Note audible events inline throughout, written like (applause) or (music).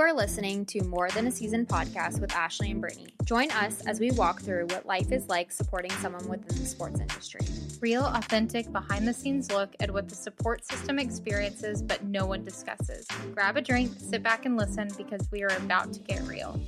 You are listening to More Than a Season podcast with Ashley and Brittany. Join us as we walk through what life is like supporting someone within the sports industry. Real, authentic, behind the scenes look at what the support system experiences, but no one discusses. Grab a drink, sit back, and listen because we are about to get real.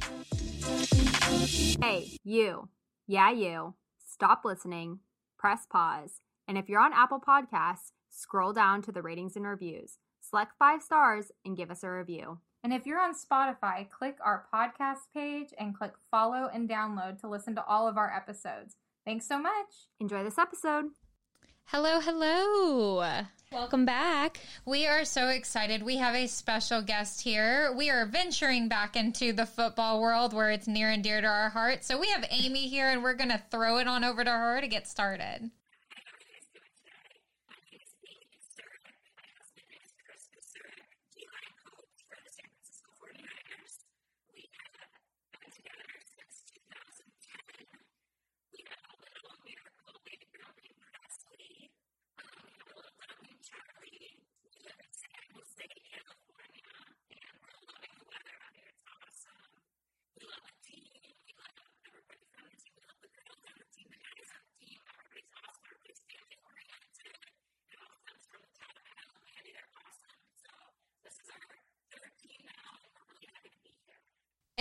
Hey, you. Yeah, you. Stop listening, press pause, and if you're on Apple Podcasts, scroll down to the ratings and reviews. Select five stars and give us a review. And if you're on Spotify, click our podcast page and click follow and download to listen to all of our episodes. Thanks so much. Enjoy this episode. Hello, hello. Welcome back. We are so excited. We have a special guest here. We are venturing back into the football world where it's near and dear to our hearts. So we have Amy here and we're going to throw it on over to her to get started.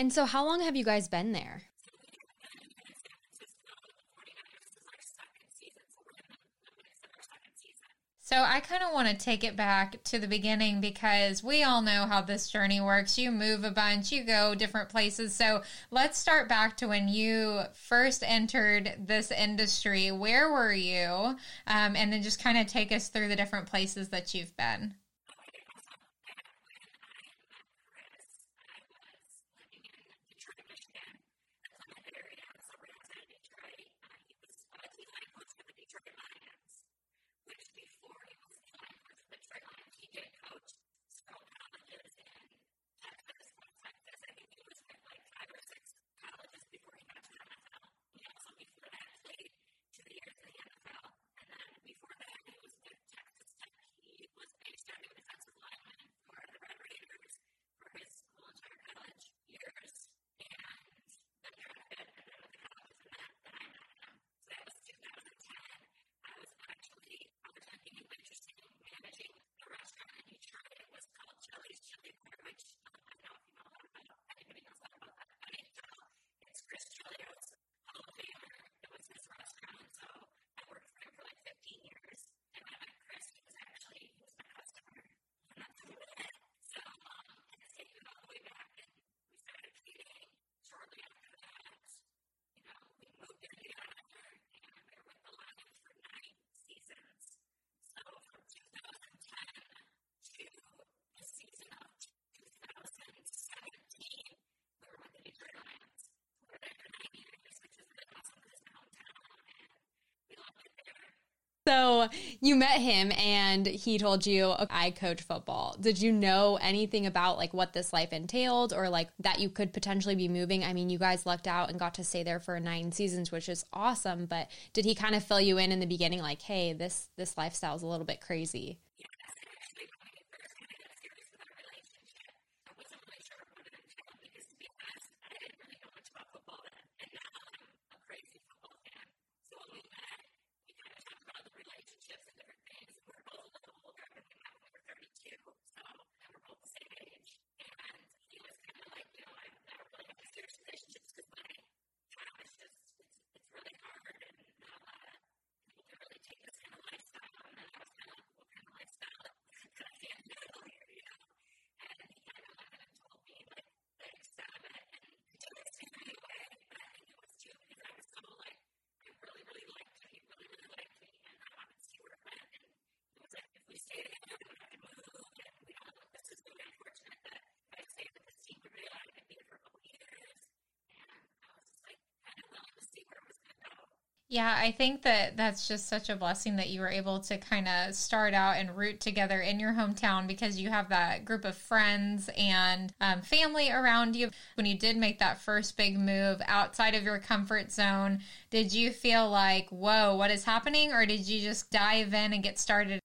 And so, how long have you guys been there? So I kind of want to take it back to the beginning because we all know how this journey works. You move a bunch, you go different places. So let's start back to when you first entered this industry. Where were you? Um, and then just kind of take us through the different places that you've been. So you met him and he told you, I coach football. Did you know anything about like what this life entailed or like that you could potentially be moving? I mean, you guys lucked out and got to stay there for nine seasons, which is awesome. But did he kind of fill you in in the beginning, like, hey, this this lifestyle is a little bit crazy? Yeah, I think that that's just such a blessing that you were able to kind of start out and root together in your hometown because you have that group of friends and um, family around you. When you did make that first big move outside of your comfort zone, did you feel like, whoa, what is happening? Or did you just dive in and get started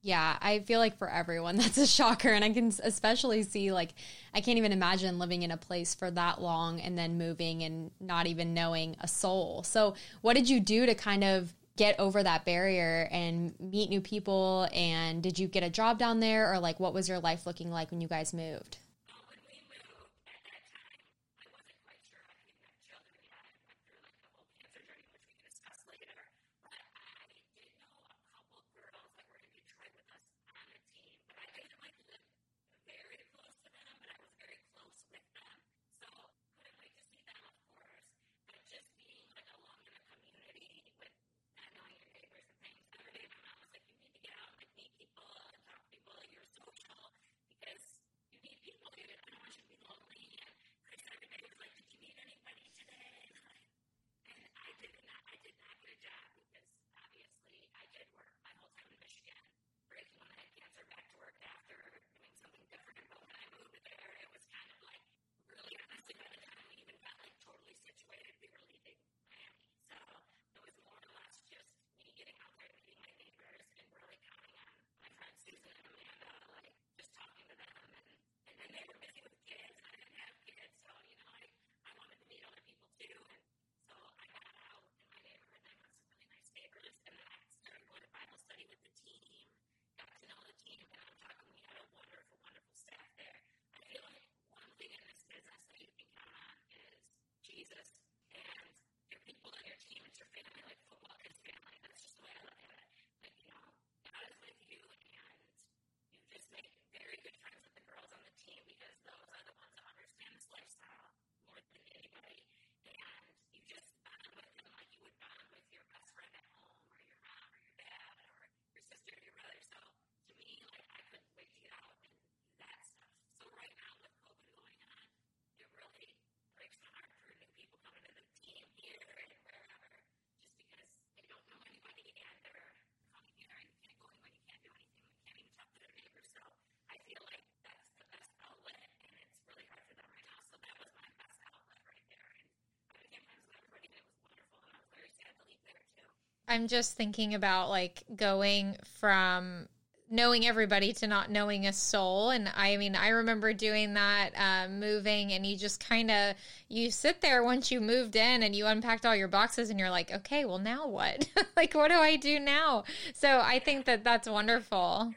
Yeah, I feel like for everyone (laughs) that's a shocker. And I can especially see, like, I can't even imagine living in a place for that long and then moving and not even knowing a soul. So, what did you do to kind of get over that barrier and meet new people? And did you get a job down there, or like, what was your life looking like when you guys moved? I'm just thinking about like going from knowing everybody to not knowing a soul. And i mean i remember doing that um, moving and you just kind of you sit there once you moved in and you unpacked all your boxes and you're like okay well now what? (laughs) Like what do i do now? So i think that that's wonderful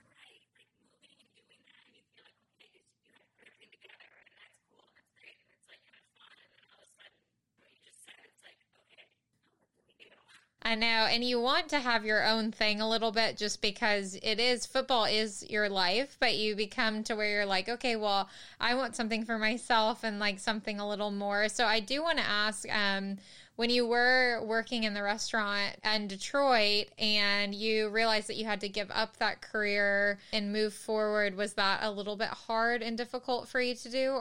I know. And you want to have your own thing a little bit just because it is football is your life, but you become to where you're like, okay, well, I want something for myself and like something a little more. So I do want to ask um, when you were working in the restaurant in Detroit and you realized that you had to give up that career and move forward, was that a little bit hard and difficult for you to do?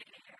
Thank you.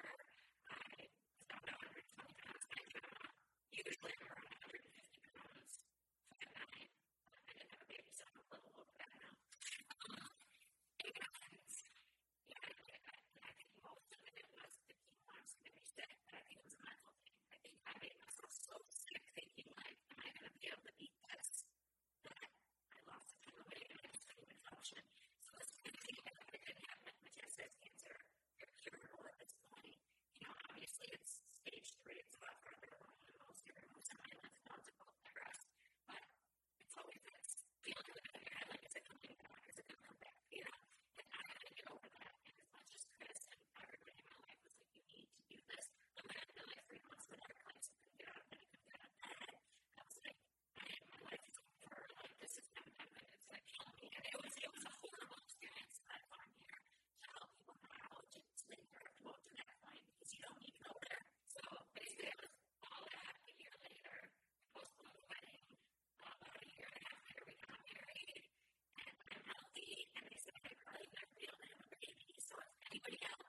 anybody else.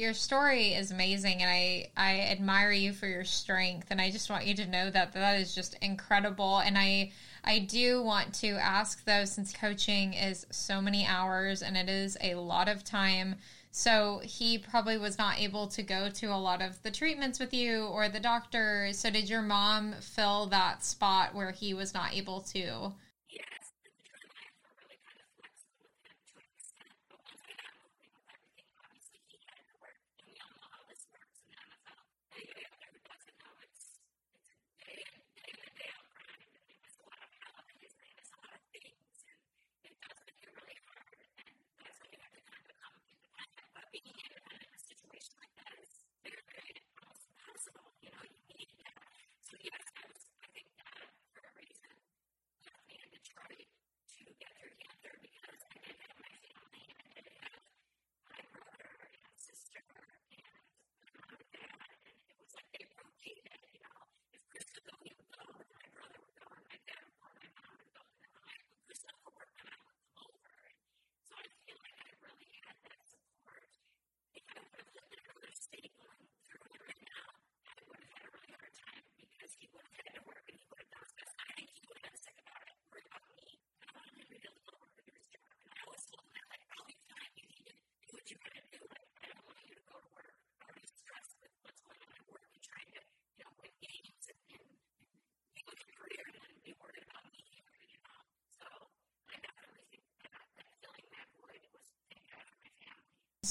Your story is amazing and I I admire you for your strength and I just want you to know that that is just incredible. And I I do want to ask though since coaching is so many hours and it is a lot of time so he probably was not able to go to a lot of the treatments with you or the doctor so did your mom fill that spot where he was not able to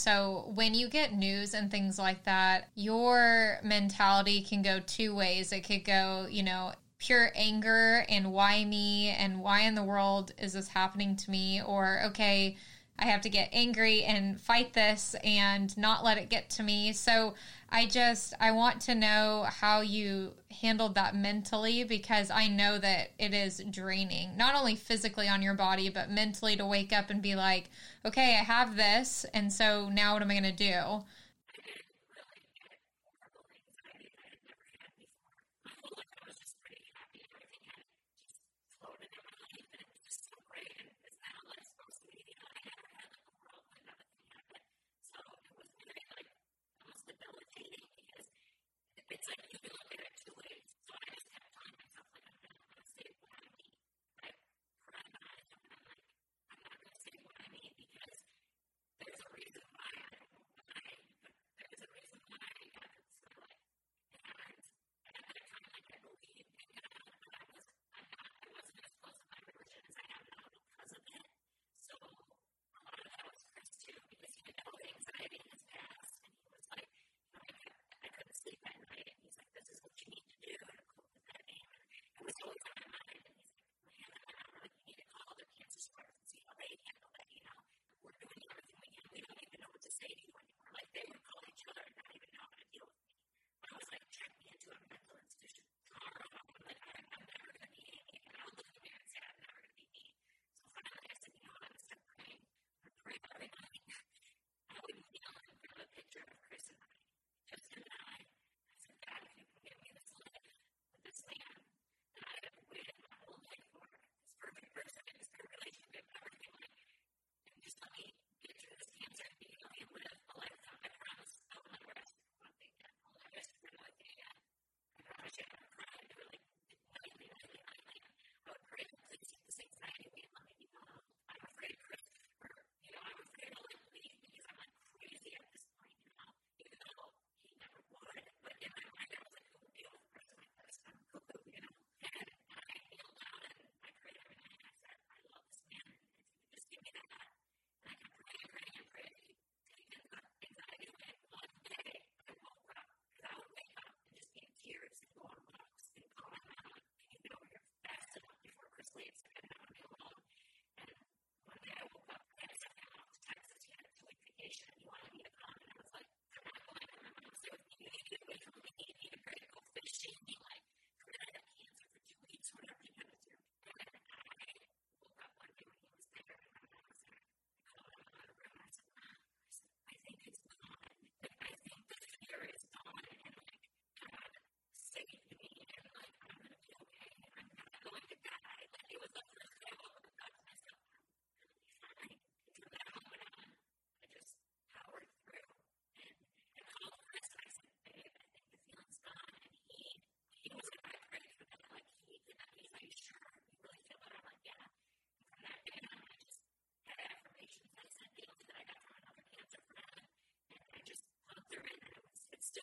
So, when you get news and things like that, your mentality can go two ways. It could go, you know, pure anger and why me and why in the world is this happening to me? Or, okay, I have to get angry and fight this and not let it get to me. So I just I want to know how you handled that mentally because I know that it is draining, not only physically on your body, but mentally to wake up and be like, okay, I have this, and so now what am I going to do? everybody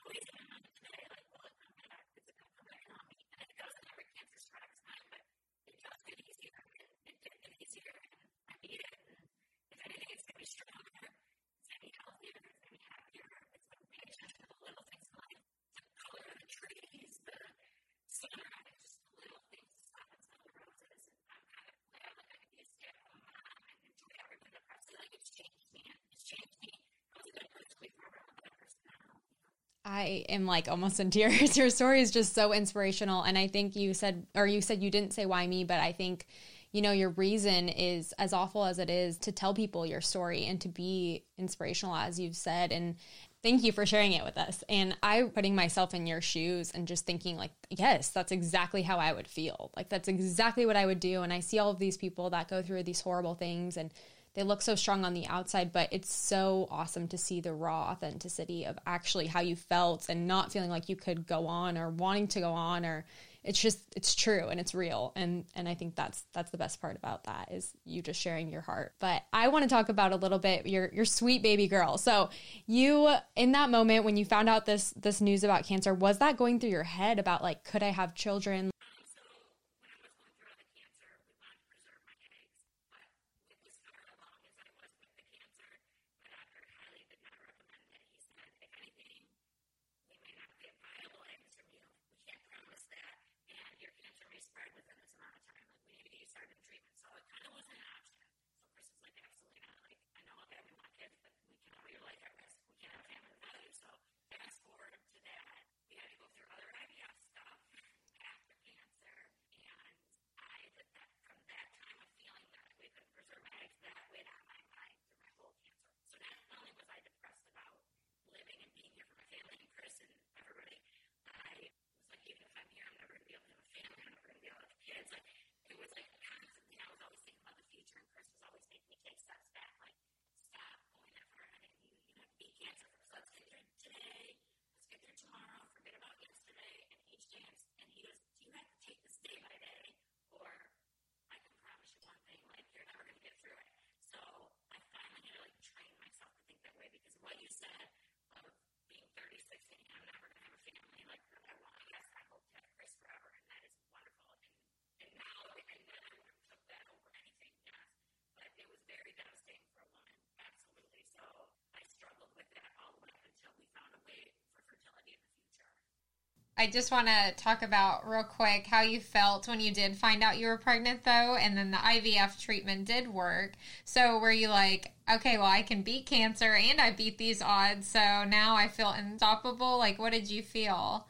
Please. I am like almost in tears. (laughs) Your story is just so inspirational. And I think you said, or you said you didn't say why me, but I think, you know, your reason is as awful as it is to tell people your story and to be inspirational, as you've said. And thank you for sharing it with us. And I putting myself in your shoes and just thinking, like, yes, that's exactly how I would feel. Like, that's exactly what I would do. And I see all of these people that go through these horrible things and they look so strong on the outside, but it's so awesome to see the raw authenticity of actually how you felt and not feeling like you could go on or wanting to go on or it's just it's true and it's real and and I think that's that's the best part about that is you just sharing your heart. But I want to talk about a little bit your your sweet baby girl. So, you in that moment when you found out this this news about cancer, was that going through your head about like could I have children? I just want to talk about real quick how you felt when you did find out you were pregnant, though, and then the IVF treatment did work. So, were you like, okay, well, I can beat cancer and I beat these odds, so now I feel unstoppable? Like, what did you feel?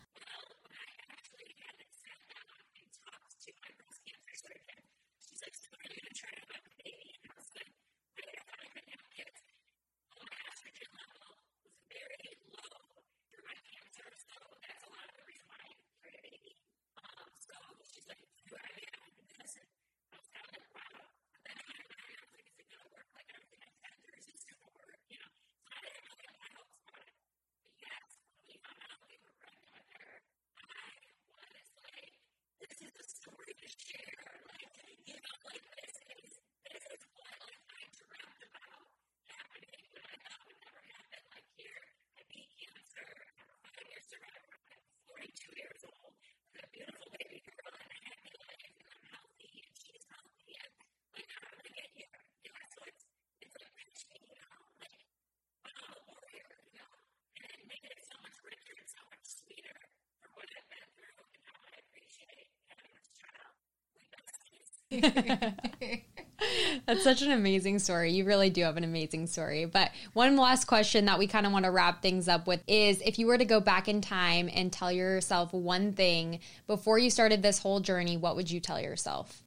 (laughs) That's such an amazing story. You really do have an amazing story. But one last question that we kind of want to wrap things up with is if you were to go back in time and tell yourself one thing before you started this whole journey, what would you tell yourself?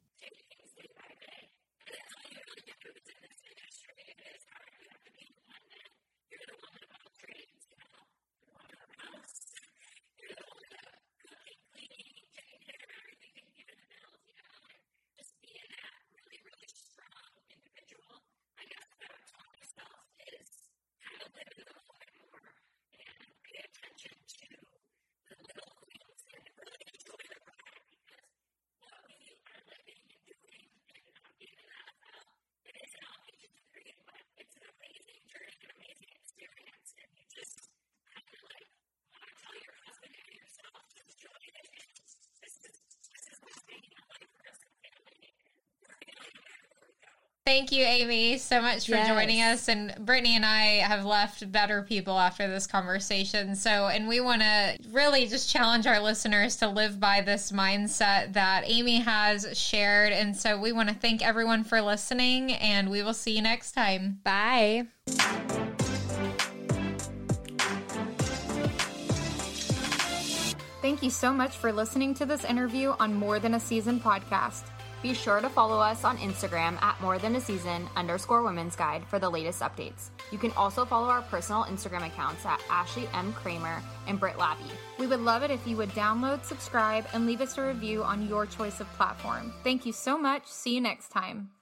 Thank you, Amy, so much for yes. joining us. And Brittany and I have left better people after this conversation. So, and we want to really just challenge our listeners to live by this mindset that Amy has shared. And so, we want to thank everyone for listening, and we will see you next time. Bye. Thank you so much for listening to this interview on More Than a Season podcast. Be sure to follow us on Instagram at more than a season underscore women's guide for the latest updates. You can also follow our personal Instagram accounts at Ashley M. Kramer and Britt Labby. We would love it if you would download, subscribe, and leave us a review on your choice of platform. Thank you so much. See you next time.